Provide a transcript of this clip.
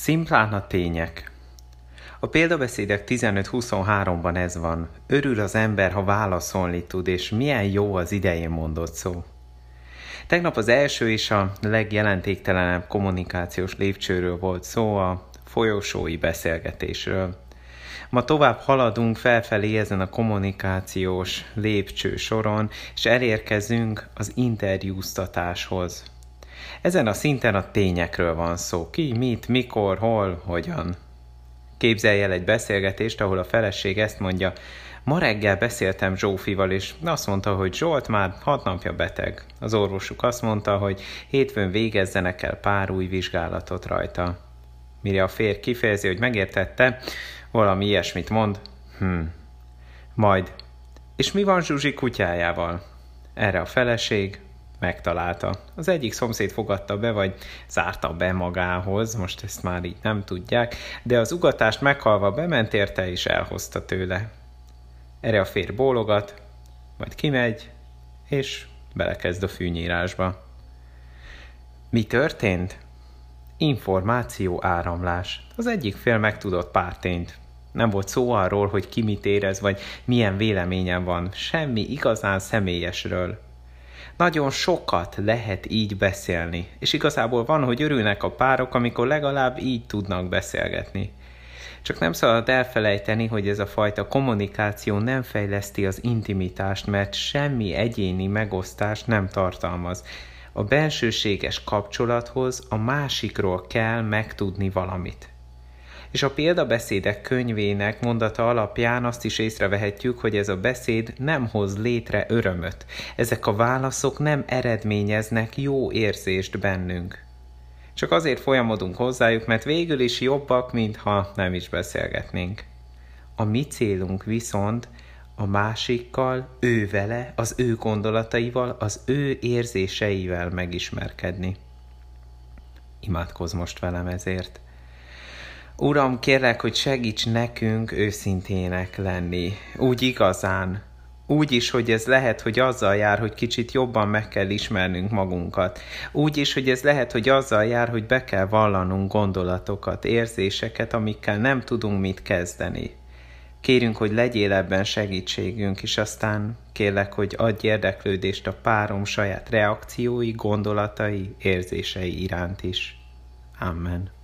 Szimplán a tények. A példabeszédek 15-23-ban ez van. Örül az ember, ha válaszolni tud, és milyen jó az idején mondott szó. Tegnap az első és a legjelentéktelenebb kommunikációs lépcsőről volt szó, a folyosói beszélgetésről. Ma tovább haladunk felfelé ezen a kommunikációs lépcső soron, és elérkezünk az interjúztatáshoz. Ezen a szinten a tényekről van szó. Ki, mit, mikor, hol, hogyan. Képzelj el egy beszélgetést, ahol a feleség ezt mondja, ma reggel beszéltem Zsófival, és azt mondta, hogy Zsolt már hat napja beteg. Az orvosuk azt mondta, hogy hétfőn végezzenek el pár új vizsgálatot rajta. Mire a férj kifejezi, hogy megértette, valami ilyesmit mond, hm, majd. És mi van Zsuzsi kutyájával? Erre a feleség, megtalálta. Az egyik szomszéd fogadta be, vagy zárta be magához, most ezt már így nem tudják, de az ugatást meghalva bement érte, és elhozta tőle. Erre a fér bólogat, majd kimegy, és belekezd a fűnyírásba. Mi történt? Információ áramlás. Az egyik fél megtudott pár tényt. Nem volt szó arról, hogy ki mit érez, vagy milyen véleményen van. Semmi igazán személyesről. Nagyon sokat lehet így beszélni, és igazából van, hogy örülnek a párok, amikor legalább így tudnak beszélgetni. Csak nem szabad elfelejteni, hogy ez a fajta kommunikáció nem fejleszti az intimitást, mert semmi egyéni megosztást nem tartalmaz. A bensőséges kapcsolathoz a másikról kell megtudni valamit és a példabeszédek könyvének mondata alapján azt is észrevehetjük, hogy ez a beszéd nem hoz létre örömöt. Ezek a válaszok nem eredményeznek jó érzést bennünk. Csak azért folyamodunk hozzájuk, mert végül is jobbak, mintha nem is beszélgetnénk. A mi célunk viszont a másikkal, ő vele, az ő gondolataival, az ő érzéseivel megismerkedni. Imádkozz most velem ezért. Uram, kérlek, hogy segíts nekünk őszintének lenni, úgy igazán, úgy is, hogy ez lehet, hogy azzal jár, hogy kicsit jobban meg kell ismernünk magunkat. Úgy is, hogy ez lehet, hogy azzal jár, hogy be kell vallanunk gondolatokat, érzéseket, amikkel nem tudunk mit kezdeni. Kérünk, hogy legyél ebben segítségünk, és aztán kérlek, hogy adj érdeklődést a párom saját reakciói, gondolatai, érzései iránt is. Amen.